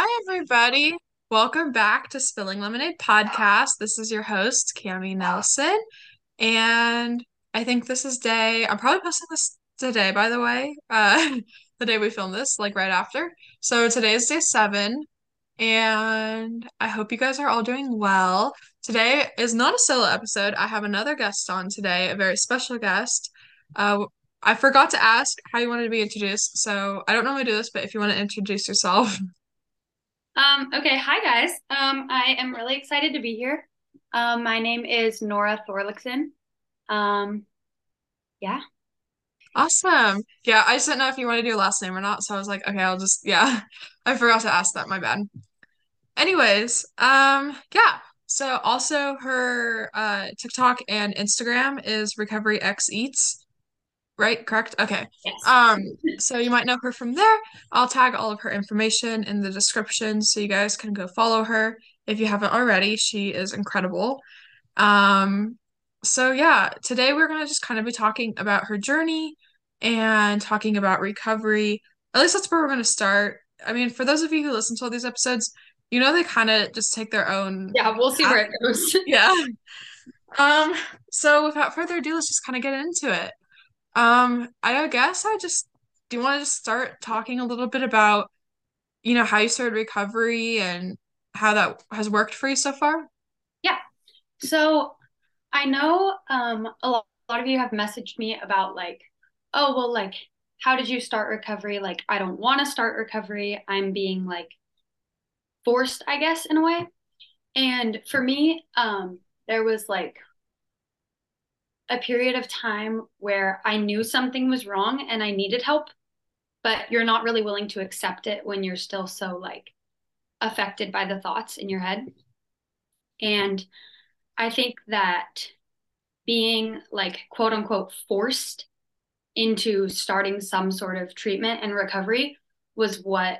Hi, everybody. Welcome back to Spilling Lemonade podcast. This is your host, Cami Nelson. And I think this is day, I'm probably posting this today, by the way, uh, the day we filmed this, like right after. So today is day seven, and I hope you guys are all doing well. Today is not a solo episode. I have another guest on today, a very special guest. Uh, I forgot to ask how you wanted to be introduced, so I don't normally do this, but if you want to introduce yourself. Um, okay, hi guys. Um, I am really excited to be here. Um, my name is Nora Thorlickson. Um, yeah. Awesome. Yeah, I just didn't know if you wanted to do your last name or not, so I was like, okay, I'll just yeah. I forgot to ask that, my bad. Anyways, um, yeah. So also her uh TikTok and Instagram is Recovery X Eats, right? Correct? Okay. Yes. Um, so you might know her from there. I'll tag all of her information in the description so you guys can go follow her if you haven't already. She is incredible. Um, so yeah, today we're gonna just kind of be talking about her journey and talking about recovery. At least that's where we're gonna start. I mean, for those of you who listen to all these episodes, you know they kind of just take their own Yeah, we'll see path. where it goes. Yeah. Um, so without further ado, let's just kind of get into it. Um, I guess I just do you want to just start talking a little bit about, you know, how you started recovery and how that has worked for you so far? Yeah. So I know um a lot, a lot of you have messaged me about like, oh, well, like, how did you start recovery? Like, I don't want to start recovery. I'm being like forced, I guess, in a way. And for me, um, there was like a period of time where I knew something was wrong and I needed help, but you're not really willing to accept it when you're still so like affected by the thoughts in your head. And I think that being like quote unquote forced into starting some sort of treatment and recovery was what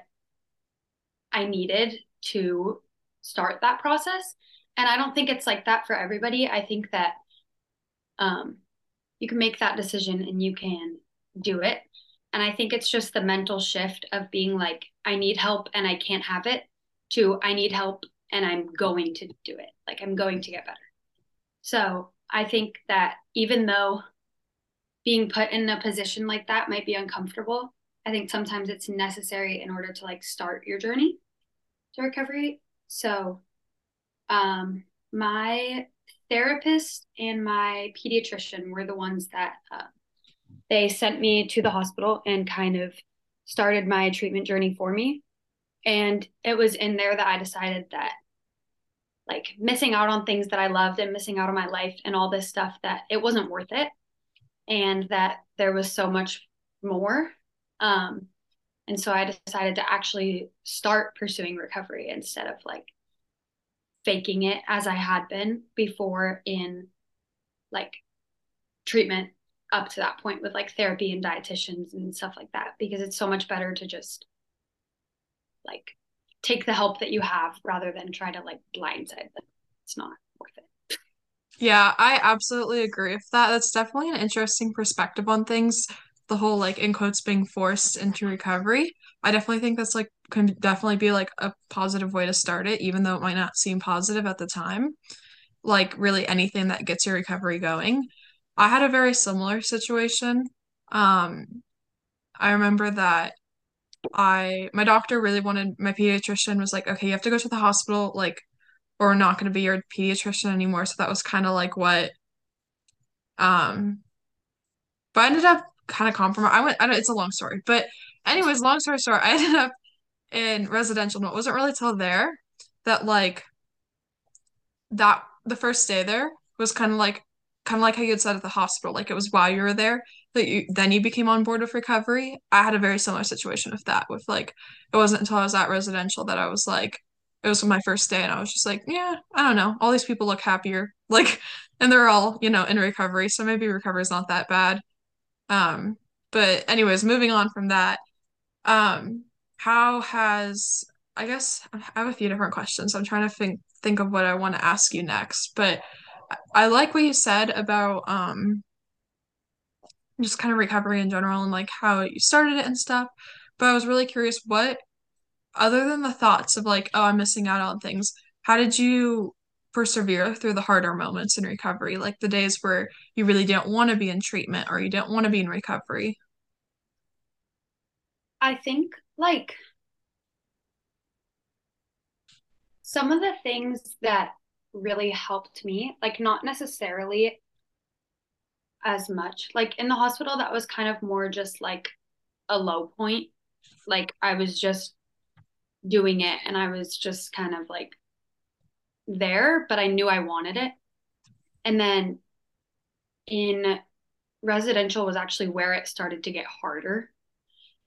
I needed to start that process. And I don't think it's like that for everybody. I think that um, you can make that decision and you can do it. And I think it's just the mental shift of being like, I need help and I can't have it to I need help and I'm going to do it. Like I'm going to get better. So I think that even though being put in a position like that might be uncomfortable, I think sometimes it's necessary in order to like start your journey to recovery. So um my therapist and my pediatrician were the ones that uh, they sent me to the hospital and kind of started my treatment journey for me. And it was in there that I decided that like missing out on things that I loved and missing out on my life and all this stuff that it wasn't worth it and that there was so much more. Um, and so I decided to actually start pursuing recovery instead of like faking it as I had been before in like treatment up to that point with like therapy and dietitians and stuff like that because it's so much better to just like take the help that you have rather than try to like blindside them. It's not worth it. Yeah, I absolutely agree with that. That's definitely an interesting perspective on things. The whole like in quotes being forced into recovery. I definitely think that's like can definitely be like a positive way to start it, even though it might not seem positive at the time. Like really anything that gets your recovery going. I had a very similar situation. Um, I remember that I my doctor really wanted my pediatrician was like, okay, you have to go to the hospital, like, or we're not going to be your pediatrician anymore. So that was kind of like what, um, but I ended up kind of compromise. I went, I don't, it's a long story, but anyways, long story short, I ended up in residential. No, it wasn't really till there that like that the first day there was kind of like kind of like how you had said at the hospital, like it was while you were there that you then you became on board with recovery. I had a very similar situation with that, with like it wasn't until I was at residential that I was like it was my first day and I was just like, yeah, I don't know. All these people look happier. Like and they're all, you know, in recovery, so maybe recovery is not that bad. Um, but anyways, moving on from that, um, how has I guess I have a few different questions. I'm trying to think think of what I want to ask you next, but I like what you said about um just kind of recovery in general and like how you started it and stuff. But I was really curious what other than the thoughts of like, oh, I'm missing out on things, how did you persevere through the harder moments in recovery, like the days where you really didn't want to be in treatment or you didn't want to be in recovery? I think like some of the things that really helped me, like not necessarily as much. Like in the hospital, that was kind of more just like a low point. Like I was just doing it and I was just kind of like there, but I knew I wanted it. And then in residential was actually where it started to get harder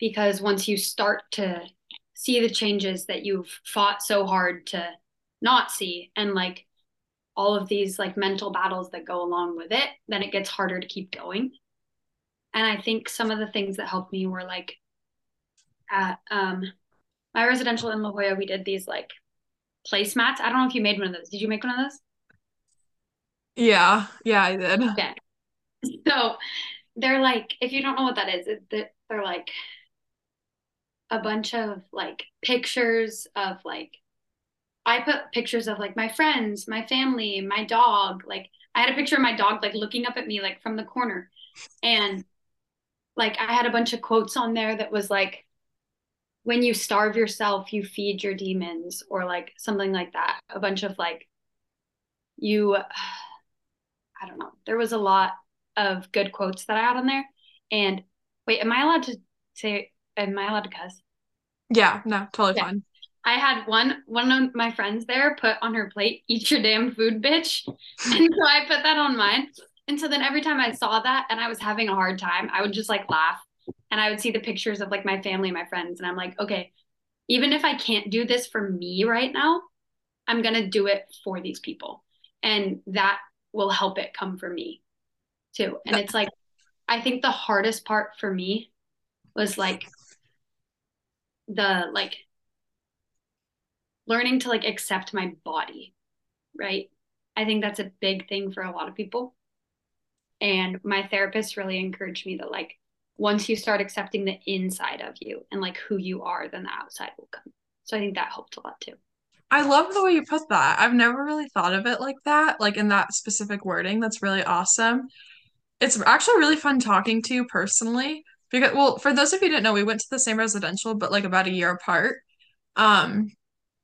because once you start to see the changes that you've fought so hard to not see and like all of these like mental battles that go along with it, then it gets harder to keep going. And I think some of the things that helped me were like at um my residential in La Jolla, we did these like placemats. I don't know if you made one of those. Did you make one of those? Yeah, yeah, I did. Okay. So they're like, if you don't know what that is, it, they're like a bunch of like pictures of like I put pictures of like my friends, my family, my dog. Like I had a picture of my dog like looking up at me like from the corner. And like I had a bunch of quotes on there that was like when you starve yourself, you feed your demons or like something like that. A bunch of like you I don't know. There was a lot of good quotes that I had on there. And wait, am I allowed to say am I allowed to cuss? Yeah, no, totally yeah. fine. I had one one of my friends there put on her plate, "Eat your damn food, bitch," and so I put that on mine. And so then every time I saw that and I was having a hard time, I would just like laugh, and I would see the pictures of like my family and my friends, and I'm like, okay, even if I can't do this for me right now, I'm gonna do it for these people, and that will help it come for me too. And it's like, I think the hardest part for me was like the like learning to like accept my body, right? I think that's a big thing for a lot of people. And my therapist really encouraged me that like once you start accepting the inside of you and like who you are, then the outside will come. So I think that helped a lot too. I love the way you put that. I've never really thought of it like that, like in that specific wording. That's really awesome. It's actually really fun talking to you personally because well, for those of you who didn't know, we went to the same residential but like about a year apart. Um,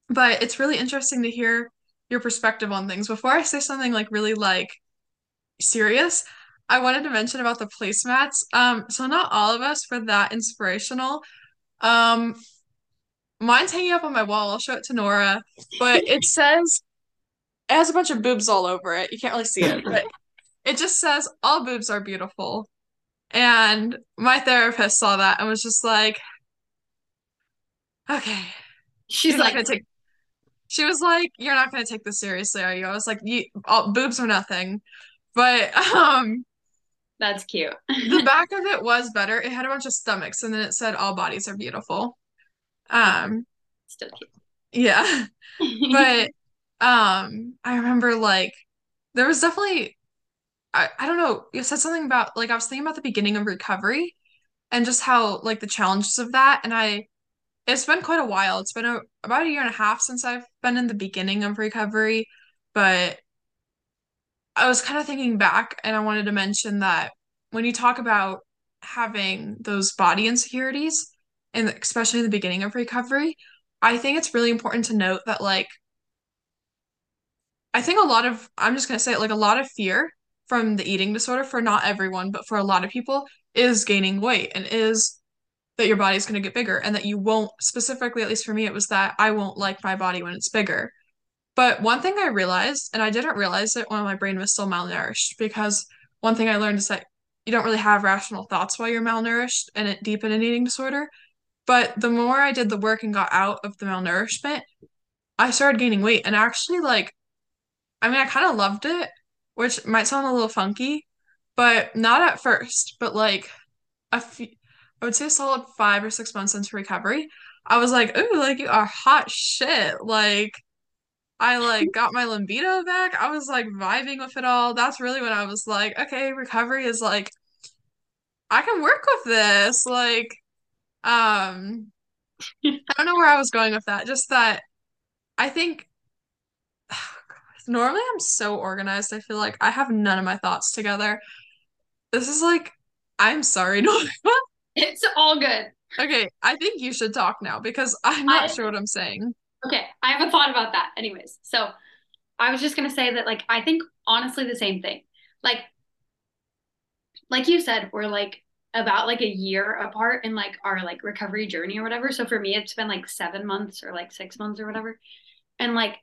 but it's really interesting to hear your perspective on things. Before I say something like really like serious, I wanted to mention about the placemats. Um, so not all of us were that inspirational. Um, mine's hanging up on my wall. I'll show it to Nora, but it says it has a bunch of boobs all over it. You can't really see it, but it just says all boobs are beautiful. And my therapist saw that and was just like, okay. She's like, gonna take she was like, "You're not gonna take this seriously, are you?" I was like, "You all, boobs are nothing," but um, that's cute. the back of it was better. It had a bunch of stomachs, and then it said, "All bodies are beautiful." Um, still cute. Yeah, but um, I remember like there was definitely I I don't know. You said something about like I was thinking about the beginning of recovery and just how like the challenges of that, and I it's been quite a while. It's been a, about a year and a half since I've been in the beginning of recovery, but I was kind of thinking back and I wanted to mention that when you talk about having those body insecurities, and especially in the beginning of recovery, I think it's really important to note that, like, I think a lot of, I'm just going to say it, like, a lot of fear from the eating disorder for not everyone, but for a lot of people is gaining weight and is that your body's going to get bigger and that you won't specifically at least for me it was that I won't like my body when it's bigger. But one thing I realized and I didn't realize it when my brain was still malnourished because one thing I learned is that you don't really have rational thoughts while you're malnourished and it deep in an eating disorder. But the more I did the work and got out of the malnourishment, I started gaining weight and actually like I mean I kind of loved it, which might sound a little funky, but not at first, but like a few I would say a solid five or six months into recovery, I was like, ooh, like you are hot shit. Like I like got my libido back. I was like vibing with it all. That's really when I was like, okay, recovery is like I can work with this. Like, um, I don't know where I was going with that. Just that I think normally I'm so organized. I feel like I have none of my thoughts together. This is like, I'm sorry, Norma. It's all good. Okay, I think you should talk now because I'm not I sure what I'm saying. okay, I haven't thought about that. Anyways, so I was just gonna say that like I think honestly the same thing. Like like you said, we're like about like a year apart in like our like recovery journey or whatever. So for me, it's been like seven months or like six months or whatever. And like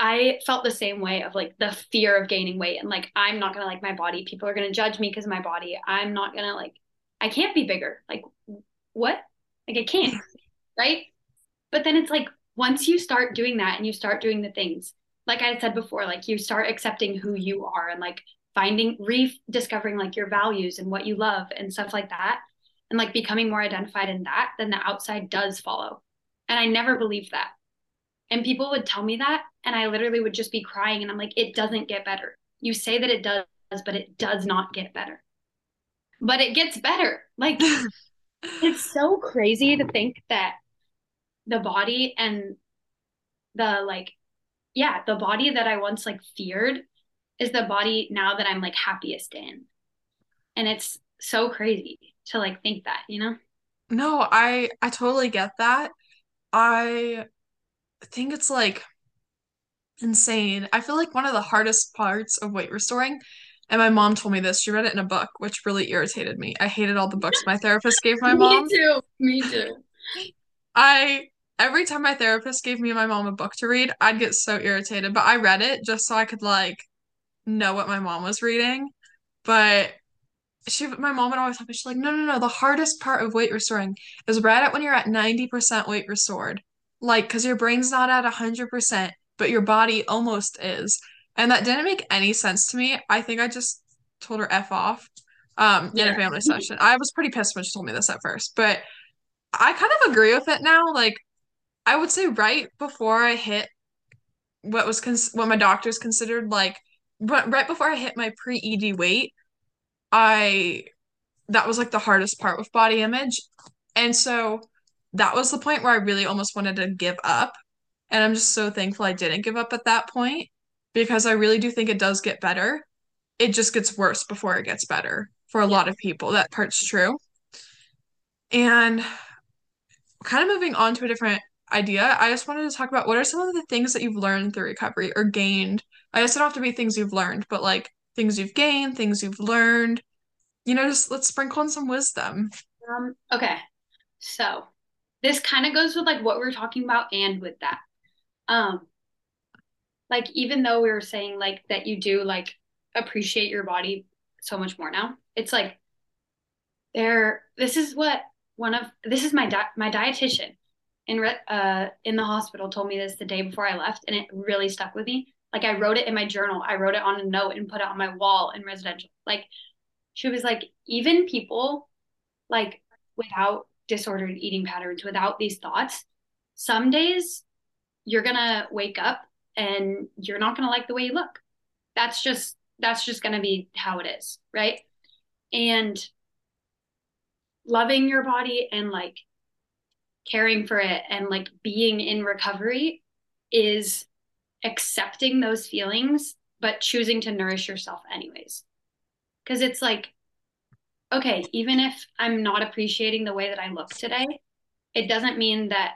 I felt the same way of like the fear of gaining weight and like I'm not gonna like my body. People are gonna judge me because my body. I'm not gonna like I can't be bigger. Like what? Like I can't, right? But then it's like once you start doing that and you start doing the things, like I said before, like you start accepting who you are and like finding rediscovering like your values and what you love and stuff like that and like becoming more identified in that, then the outside does follow. And I never believed that. And people would tell me that and I literally would just be crying and I'm like it doesn't get better. You say that it does, but it does not get better. But it gets better. Like it's so crazy to think that the body and the like yeah the body that i once like feared is the body now that i'm like happiest in and it's so crazy to like think that you know No, I I totally get that. I think it's like insane. I feel like one of the hardest parts of weight restoring, and my mom told me this, she read it in a book, which really irritated me. I hated all the books my therapist gave my mom. me too me too I every time my therapist gave me and my mom a book to read, I'd get so irritated, but I read it just so I could like know what my mom was reading. But she, my mom would always tell me, she's like, no, no, no, the hardest part of weight restoring is right at when you're at 90% weight restored. Like, because your brain's not at 100%, but your body almost is. And that didn't make any sense to me. I think I just told her F off um, in a family session. I was pretty pissed when she told me this at first, but I kind of agree with it now. Like, I would say right before I hit what was cons what my doctors considered like, but right before I hit my pre-ED weight, I that was like the hardest part with body image. And so that was the point where I really almost wanted to give up. And I'm just so thankful I didn't give up at that point because I really do think it does get better. It just gets worse before it gets better for a yeah lot of people. That part's true. And kind of moving on to a different idea, I just wanted to talk about what are some of the things that you've learned through recovery or gained? I guess it don't have to be things you've learned, but like things you've gained, things you've learned. You know, just let's sprinkle in some wisdom. um okay so this kind of goes with like what we are talking about and with that um like even though we were saying like that you do like appreciate your body so much more now it's like there this is what one of this is my di- my dietitian in re- uh in the hospital told me this the day before I left and it really stuck with me. Like I wrote it in my journal. I wrote it on a note and put it on my wall in residential. Like she was like even people like without disordered eating patterns, without these thoughts, some days you're going to wake up and you're not going to like the way you look. That's just that's just going to be how it is, right? And loving your body and like caring for it and like being in recovery is accepting those feelings but choosing to nourish yourself anyways because it's like okay even if i'm not appreciating the way that i look today it doesn't mean that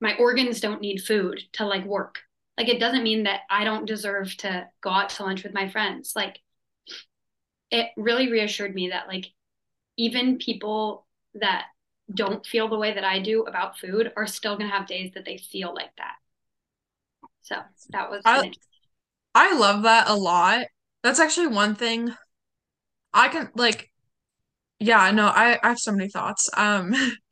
my organs don't need food to like work like it doesn't mean that i don't deserve to go out to lunch with my friends like it really reassured me that like even people that don't feel the way that I do about food are still going to have days that they feel like that. So that was I I love that a lot. That's actually one thing I can like yeah, no, I I have so many thoughts. Um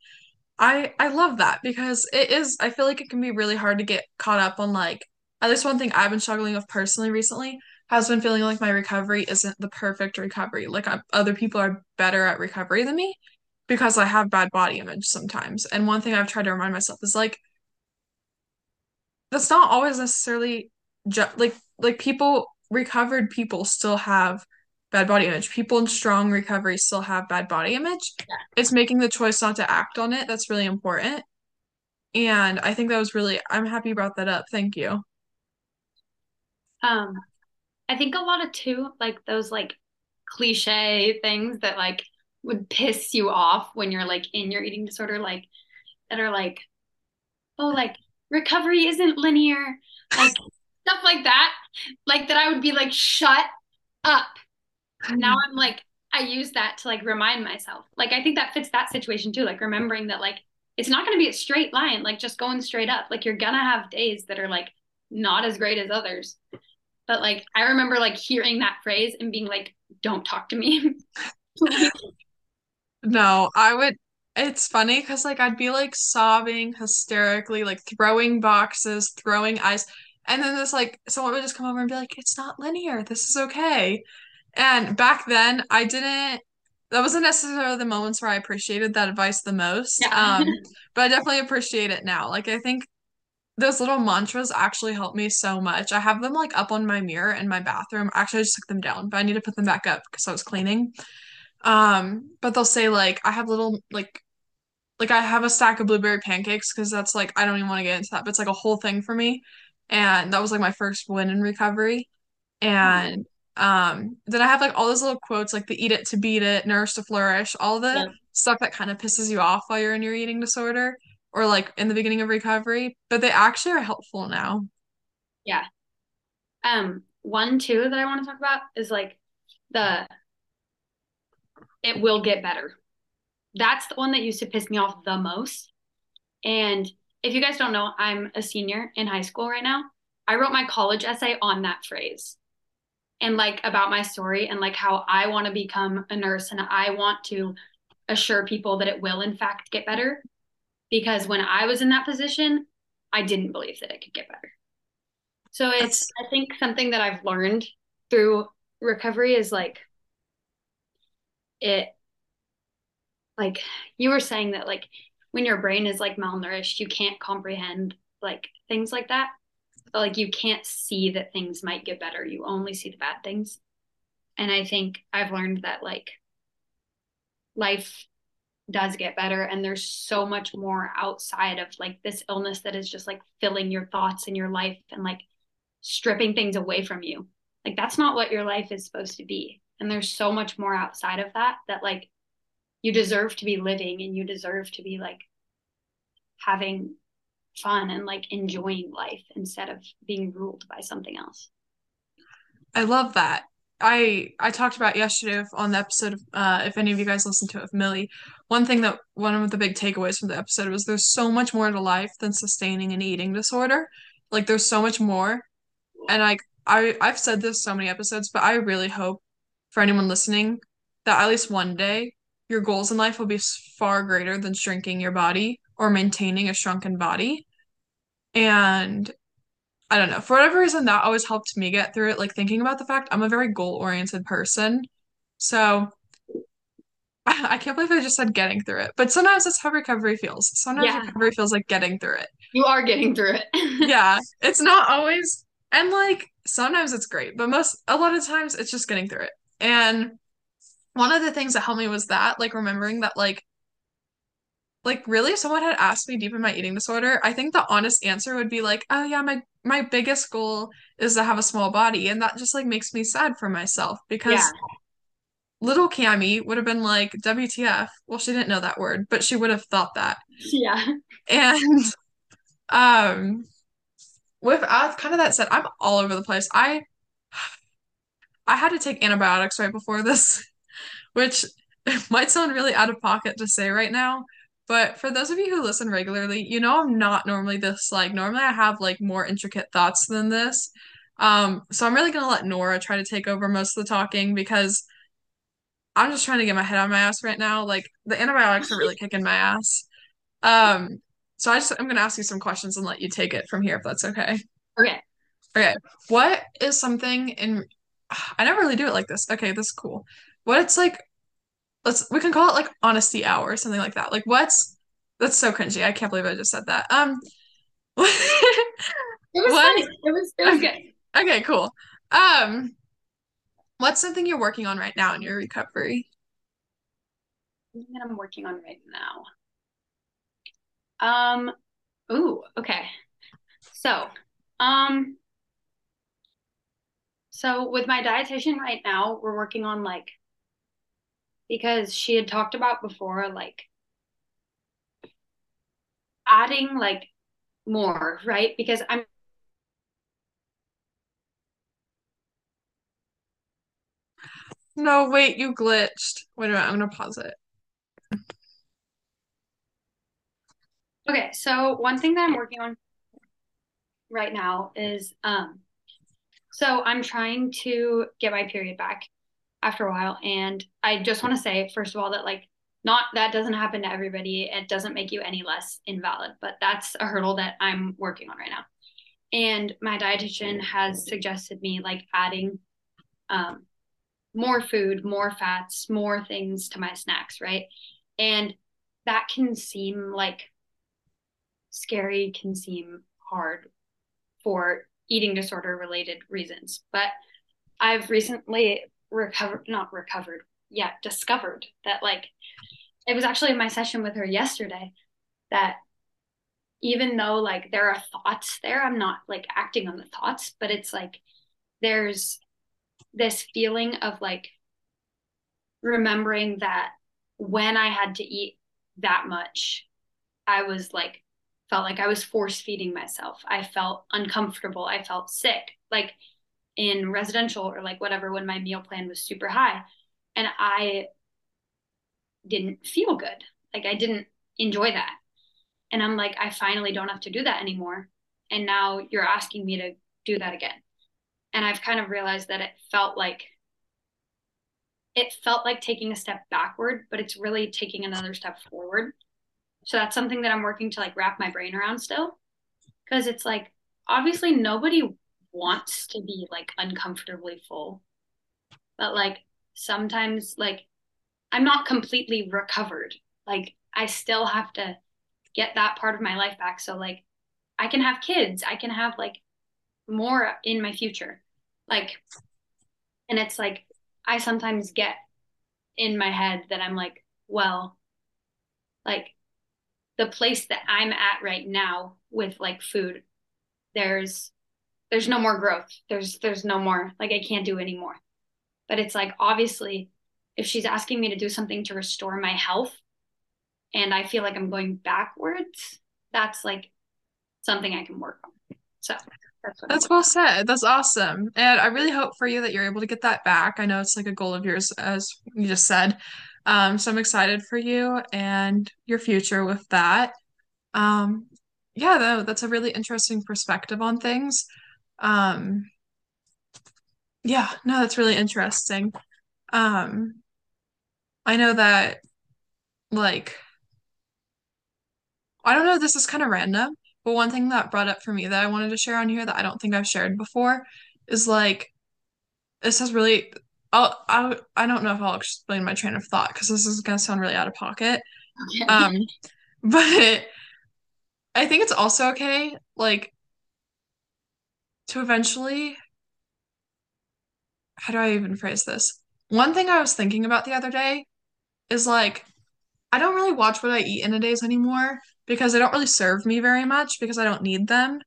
I I love that because it is I feel like it can be really hard to get caught up on like at least one thing I've been struggling with personally recently has been feeling like my recovery isn't the perfect recovery. Like I, other people are better at recovery than me because I have bad body image sometimes. And one thing I've tried to remind myself is like that's not always necessarily ju like like people recovered people still have bad body image. People in strong recovery still have bad body image. Yeah. It's making the choice not to act on it that's really important. And I think that was really, I'm happy you brought that up. Thank you. Um, I think a lot of too, like those like cliche things that like would piss you off when you're like in your eating disorder, like that are like, oh, like recovery isn't linear, like stuff like that. Like that I would be like, shut up. Now mm-hmm. I'm like, I use that to like remind myself. Like I think that fits that situation too. Like remembering that like it's not going to be a straight line, like just going straight up. Like you're gonna have days that are like not as great as others. But like I remember like hearing that phrase and being like, don't talk to me. No, I would. It's funny because like I'd be like sobbing hysterically, like throwing boxes, throwing ice, and then this like someone would just come over and be like, "It's not linear. This is okay." And back then, I didn't. That wasn't necessarily the moments where I appreciated that advice the most. yeah. Um, but I definitely appreciate it now. Like I think those little mantras actually help me so much. I have them like up on my mirror in my bathroom. Actually, I just took them down, but I need to put them back up because I was cleaning. Um, but they'll say like I have little like like I have a stack of blueberry pancakes because that's like I don't even want to get into that, but it's like a whole thing for me. And that was like my first win in recovery. And um then I have like all those little quotes like the eat it to beat it, nourish to flourish, all the Yeah. stuff that kind of pisses you off while you're in your eating disorder or like in the beginning of recovery, but they actually are helpful now. Yeah. Um, one too that I want to talk about is like the it will get better. That's the one that used to piss me off the most. And if you guys don't know, I'm a senior in high school right now. I wrote my college essay on that phrase and like about my story and like how I want to become a nurse and I want to assure people that it will in fact get better. Because when I was in that position, I didn't believe that it could get better. So it's, That's I think something that I've learned through recovery is like it, like you were saying that like when your brain is like malnourished, you can't comprehend like things like that. Like you can't see that things might get better. You only see the bad things. And I think I've learned that like life does get better and there's so much more outside of like this illness that is just like filling your thoughts and your life and like stripping things away from you. Like that's not what your life is supposed to be. And there's so much more outside of that that like you deserve to be living and you deserve to be like having fun and like enjoying life instead of being ruled by something else. I love that. I I talked about yesterday on the episode of uh if any of you guys listened to it with Millie, one thing that one of the big takeaways from the episode was there's so much more to life than sustaining an eating disorder. Like there's so much more. And like I I've said this so many episodes, but I really hope for anyone listening that at least one day your goals in life will be far greater than shrinking your body or maintaining a shrunken body. And I don't know. For whatever reason, that always helped me get through it. Like thinking about the fact I'm a very goal-oriented person. So I can't believe I just said getting through it. But sometimes that's how recovery feels. Sometimes Yeah, recovery feels like getting through it. you are getting through it. Yeah, it's not always, and like sometimes it's great, but most, a lot of times it's just getting through it. And one of the things that helped me was that, like remembering that, like, like really if someone had asked me deep in my eating disorder, I think the honest answer would be like, oh yeah, my my biggest goal is to have a small body. And that just like makes me sad for myself Yeah. because little Cami would have been like, WTF. Well, she didn't know that word, but she would have thought that. Yeah. And um with uh, kind of that said, I'm all over the place. I I had to take antibiotics right before this, which might sound really out of pocket to say right now. But for those of you who listen regularly, you know I'm not normally this like normally I have like more intricate thoughts than this. Um, so I'm really gonna let Nora try to take over most of the talking because I'm just trying to get my head on my ass right now. Like the antibiotics are really kicking my ass. Um, so I just I'm gonna ask you some questions and let you take it from here if that's okay. Okay. Okay. What is something in I never really do it like this. Okay, this is cool. What it's like let's we can call it like honesty hour or something like that. Like what's that's so cringy. I can't believe I just said that. Um It was what funny. It was it was good. okay, cool. Um What's something you're working on right now in your recovery? That I'm working on right now. Um, ooh, okay. So, um, so with my dietitian right now, we're working on like because she had talked about before, like adding like more, right? Because I'm No, wait, you glitched. Wait a minute, I'm gonna pause it. okay. So one thing that I'm working on right now is um, so I'm trying to get my period back after a while, and I just want to say first of all that like not that doesn't happen to everybody. It doesn't make you any less invalid, but that's a hurdle that I'm working on right now. And my dietitian has suggested me like adding um, more food, more fats, more things to my snacks, right? And that can seem like scary, can seem hard for eating disorder related reasons. But I've recently recovered, not recovered, yet discovered that like it was actually in my session with her yesterday that even though like there are thoughts there, I'm not like acting on the thoughts, but it's like there's this feeling of like remembering that when I had to eat that much, I was like, felt like I was force feeding myself. I felt uncomfortable. I felt sick, like in residential or like whatever, when my meal plan was super high. And I didn't feel good. Like I didn't enjoy that. And I'm like, I finally don't have to do that anymore. And now you're asking me to do that again. And I've kind of realized that it felt like it felt like taking a step backward, but it's really taking another step forward. So that's something that I'm working to like wrap my brain around still. Cause it's like obviously nobody wants to be like uncomfortably full. But like sometimes like I'm not completely recovered. Like I still have to get that part of my life back. So like I can have kids. I can have like more in my future. Like and it's like I sometimes get in my head that I'm like, well, like the place that I'm at right now with like food, there's there's no more growth. There's there's no more like I can't do anymore. But it's like obviously if she's asking me to do something to restore my health and I feel like I'm going backwards, that's like something I can work on. So that's, That's well said. That's awesome. And I really hope for you that you're able to get that back. I know it's like a goal of yours, as you just said. Um, so I'm excited for you and your future with that. Um, yeah, though, that's a really interesting perspective on things. Um, yeah, no, that's really interesting. Um, I know that, like, I don't know, this is kind of random, but one thing that brought up for me that I wanted to share on here that I don't think I've shared before is like this has really I'll I I don't know if I'll explain my train of thought because this is gonna sound really out of pocket. Okay. Um, but I think it's also okay, like to eventually how do I even phrase this? One thing I was thinking about the other day is like I don't really watch what I eat in a days anymore because they don't really serve me very much because I don't need them.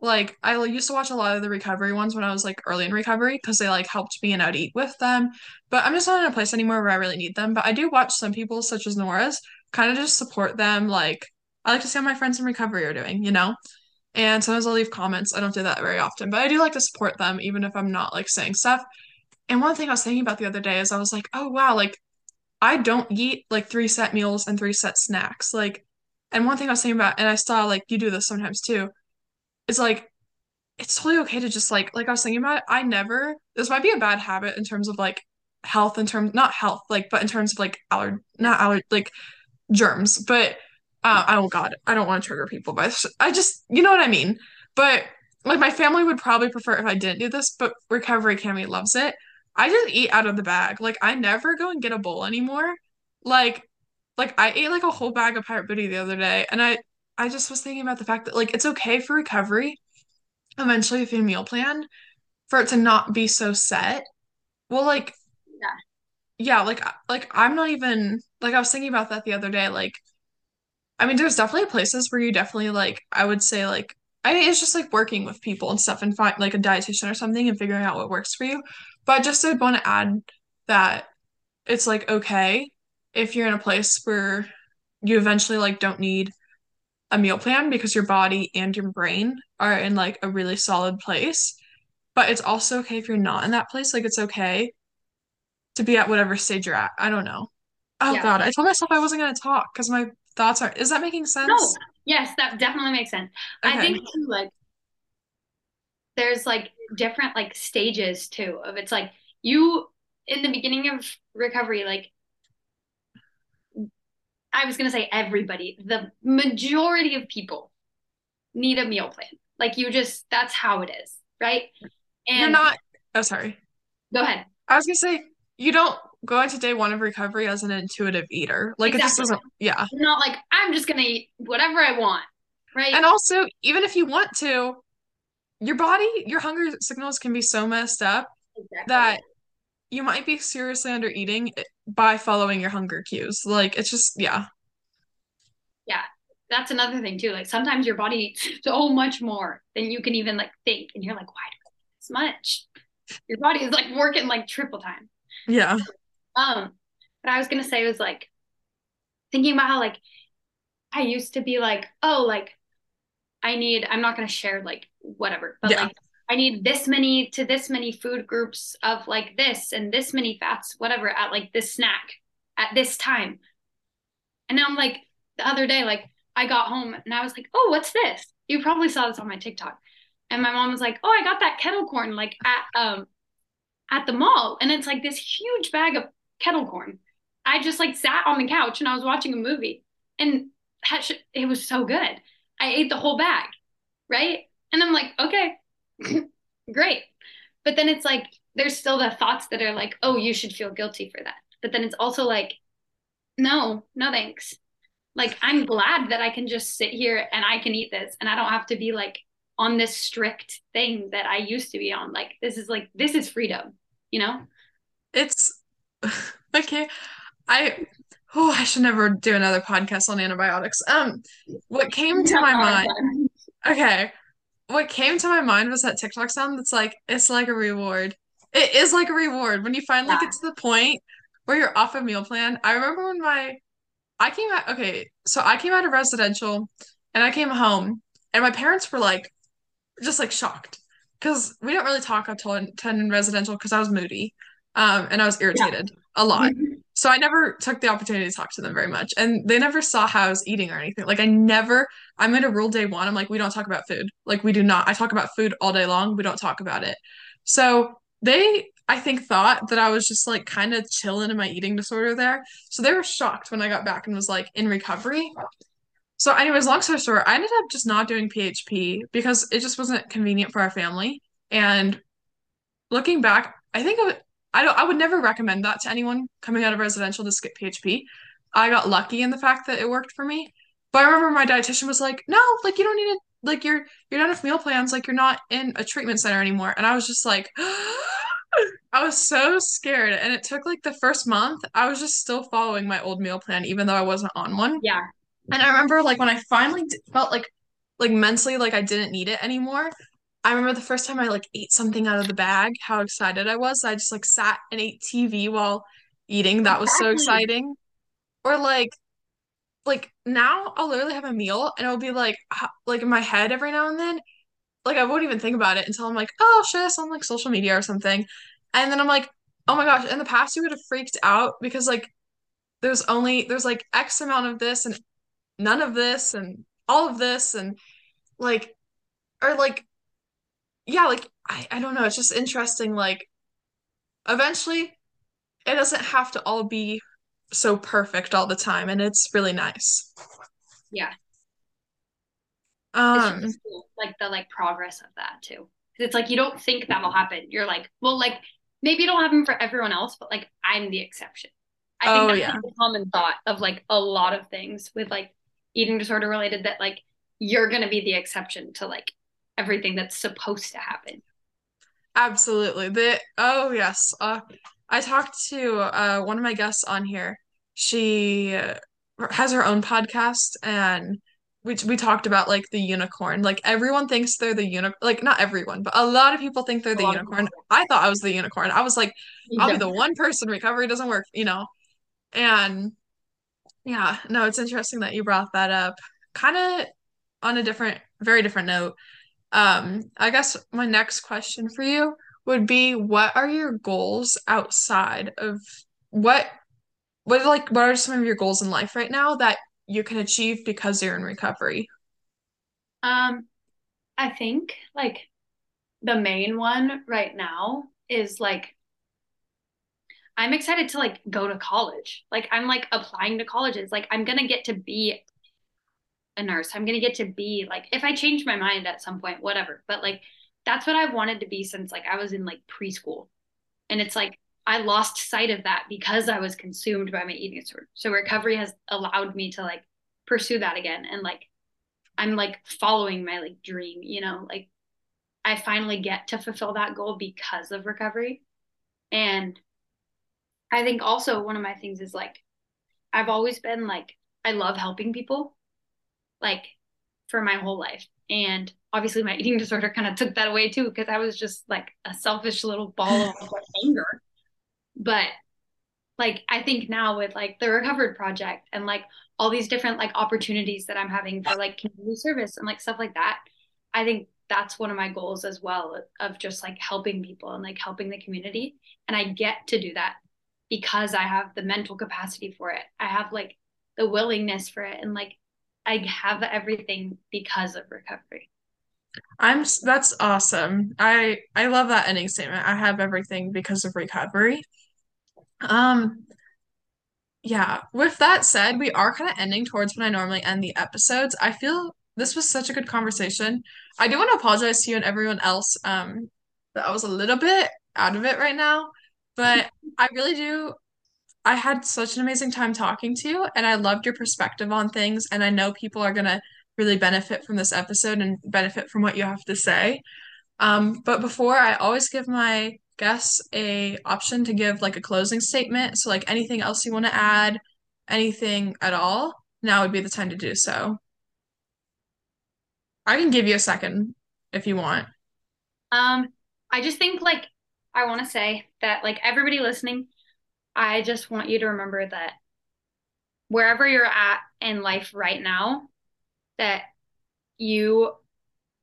Like I used to watch a lot of the recovery ones when I was like early in recovery because they like helped me and I'd eat with them. But I'm just not in a place anymore where I really need them. But I do watch some people such as Nora's kind of just support them. Like I like to see how my friends in recovery are doing, you know? And sometimes I'll leave comments. I don't do that very often, but I do like to support them even if I'm not like saying stuff. And one thing I was thinking about the other day is I was like, oh wow, like I don't eat like three set meals and three set snacks. Like, and one thing I was thinking about, and I saw like you do this sometimes too, is like it's totally okay to just like like I was thinking about it, I never this might be a bad habit in terms of like health in terms not health like but in terms of like aller not aller like germs but uh oh god. I don't want to trigger people but I just you know what I mean? But like my family would probably prefer if I didn't do this but recovery Cami loves it. I just eat out of the bag. Like I never go and get a bowl anymore. Like like I ate like a whole bag of pirate booty the other day and I I just was thinking about the fact that like it's okay for recovery eventually with your meal plan for it to not be so set. Well, like, Yeah. yeah, like, like I'm not even like I was thinking about that the other day. Like, I mean, there's definitely places where you definitely like, I would say like, I mean, it's just like working with people and stuff and find like a dietitian or something and figuring out what works for you. But I just would want to add that it's like okay if you're in a place where you eventually like don't need a meal plan because your body and your brain are in like a really solid place. But it's also okay if you're not in that place. Like it's okay to be at whatever stage you're at. I don't know. Oh Yeah. God, I told myself I wasn't gonna talk because my thoughts are, is that making sense? No. Yes, that definitely makes sense. I think too, like there's like different like stages too of it's like you in the beginning of recovery, like I was gonna say everybody, the majority of people need a meal plan. Like you just that's how it is, right? You're And not, oh, sorry. go ahead. I was gonna say, you don't go into day one of recovery as an intuitive eater. Like it just doesn't, yeah. Not like I'm just gonna eat whatever I want, right? And also, even if you want to, your body, your hunger signals can be so messed up Exactly. that you might be seriously under eating by following your hunger cues. Like it's just, yeah. Yeah. That's another thing too. Like sometimes your body eats so much more than you can even like think. And you're like, why do I eat this much? Your body is like working like triple time. Yeah. Um, but I was gonna say was like thinking about how like I used to be like, oh, like I need, I'm not gonna share like whatever, but Yeah. like I need this many to this many food groups of like this and this many fats, whatever, at like this snack at this time. And now I'm like the other day, like I got home and I was like, oh, what's this? You probably saw this on my TikTok. And my mom was like, oh, I got that kettle corn like at um at the mall. And it's like this huge bag of kettle corn. I just like sat on the couch and I was watching a movie and it was so good. I ate the whole bag, right? And I'm like, okay, great. But then it's like, there's still the thoughts that are like, oh, you should feel guilty for that. But then it's also like, no, no thanks. Like, I'm glad that I can just sit here and I can eat this and I don't have to be like on this strict thing that I used to be on. Like, this is like, this is freedom, you know? It's okay. I oh, I should never do another podcast on antibiotics. Um, what came to my mind, okay, what came to my mind was that TikTok sound that's like it's like a reward. It is like a reward when you finally Yeah. get to the point where you're off a meal plan. I remember when my I came out okay, so I came out of residential and I came home and my parents were like just like shocked because we didn't really talk until 10 in residential because I was moody um, and I was Yeah. irritated a lot. So I never took the opportunity to talk to them very much. And they never saw how I was eating or anything. Like I never, I'm gonna rule day one. I'm like, we don't talk about food. Like we do not. I talk about food all day long. We don't talk about it. So they, I think, thought that I was just like kind of chilling in my eating disorder there. So they were shocked when I got back and was like in recovery. So, anyways, long story short, I ended up just not doing PHP because it just wasn't convenient for our family. And looking back, I think I would, don't, I would never recommend that to anyone coming out of residential to skip PHP. I got lucky in the fact that it worked for me. But I remember my dietitian was like, "No, like you don't need to, like you're you're done with meal plans, like you're not in a treatment center anymore." And I was just like, I was so scared. And it took like the first month, I was just still following my old meal plan, even though I wasn't on one. Yeah. And I remember like when I finally d- felt like like mentally like I didn't need it anymore. I remember the first time I like ate something out of the bag, how excited I was. I just like sat and ate TV while eating. That was so exciting. Or like like now I'll literally have a meal and it'll be like like in my head every now and then. Like I won't even think about it until I'm like, oh, share this on like social media or something. And then I'm like, oh my gosh, in the past you would have freaked out because like there's only there's like X amount of this and none of this and all of this and like or like yeah like I, I don't know it's just interesting like eventually it doesn't have to all be so perfect all the time and it's really nice Yeah. Um cool, like the like progress of that too. It's like you don't think that'll happen. You're like, well, like maybe it'll happen for everyone else, but like I'm the exception. I think oh that's yeah like a common thought of like a lot of things with like eating disorder related that like you're gonna be the exception to like everything that's supposed to happen. Absolutely. The oh yes. Uh I talked to uh one of my guests on here. She uh, has her own podcast and we we talked about like the unicorn. Like everyone thinks they're the unicorn. Like not everyone, but a lot of people think they're the unicorn. I thought I was the unicorn. I was like, I'll be the one person recovery doesn't work, you know. And yeah, no, it's interesting that you brought that up. Kind of on a different, very different note. Um, I guess my next question for you would be, what are your goals outside of what what like what are some of your goals in life right now that you can achieve because you're in recovery? Um, I think like the main one right now is like I'm excited to like go to college. Like I'm like applying to colleges. Like I'm gonna get to be a nurse. I'm gonna get to be like if I change my mind at some point, whatever. But like that's what I've wanted to be since like I was in like preschool. And it's like I lost sight of that because I was consumed by my eating disorder. So recovery has allowed me to like pursue that again and like I'm like following my like dream, you know, like I finally get to fulfill that goal because of recovery. And I think also one of my things is like I've always been like I love helping people like for my whole life. And obviously my eating disorder kind of took that away too because I was just like a selfish little ball of anger. But like I think now with like the Recovered Project and like all these different like opportunities that I'm having for like community service and like stuff like that, I think that's one of my goals as well of just like helping people and like helping the community. And I get to do that because I have the mental capacity for it. I have like the willingness for it and like I have everything because of recovery. I'm that's awesome. I I love that ending statement. I have everything because of recovery. Um, Yeah, with that said, we are kind of ending towards when I normally end the episodes. I feel this was such a good conversation. I do want to apologize to you and everyone else, um, that I was a little bit out of it right now, but I really do. I had such an amazing time talking to you, and I loved your perspective on things, and I know people are gonna really benefit from this episode and benefit from what you have to say. Um, but before, I always give my guests a option to give like a closing statement. So like anything else you want to add, anything at all, now would be the time to do so. I can give you a second if you want. Um, I just think like I want to say that like everybody listening, I just want you to remember that wherever you're at in life right now, that you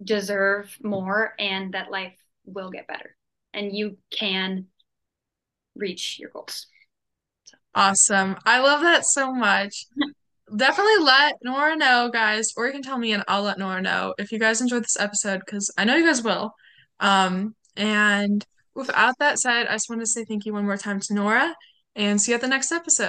deserve more and that life will get better and you can reach your goals. So. Awesome. I love that so much. Definitely let Nora know, guys, or you can tell me and I'll let Nora know if you guys enjoyed this episode because I know you guys will. Um, and without that said, I just want to say thank you one more time to Nora and see you at the next episode.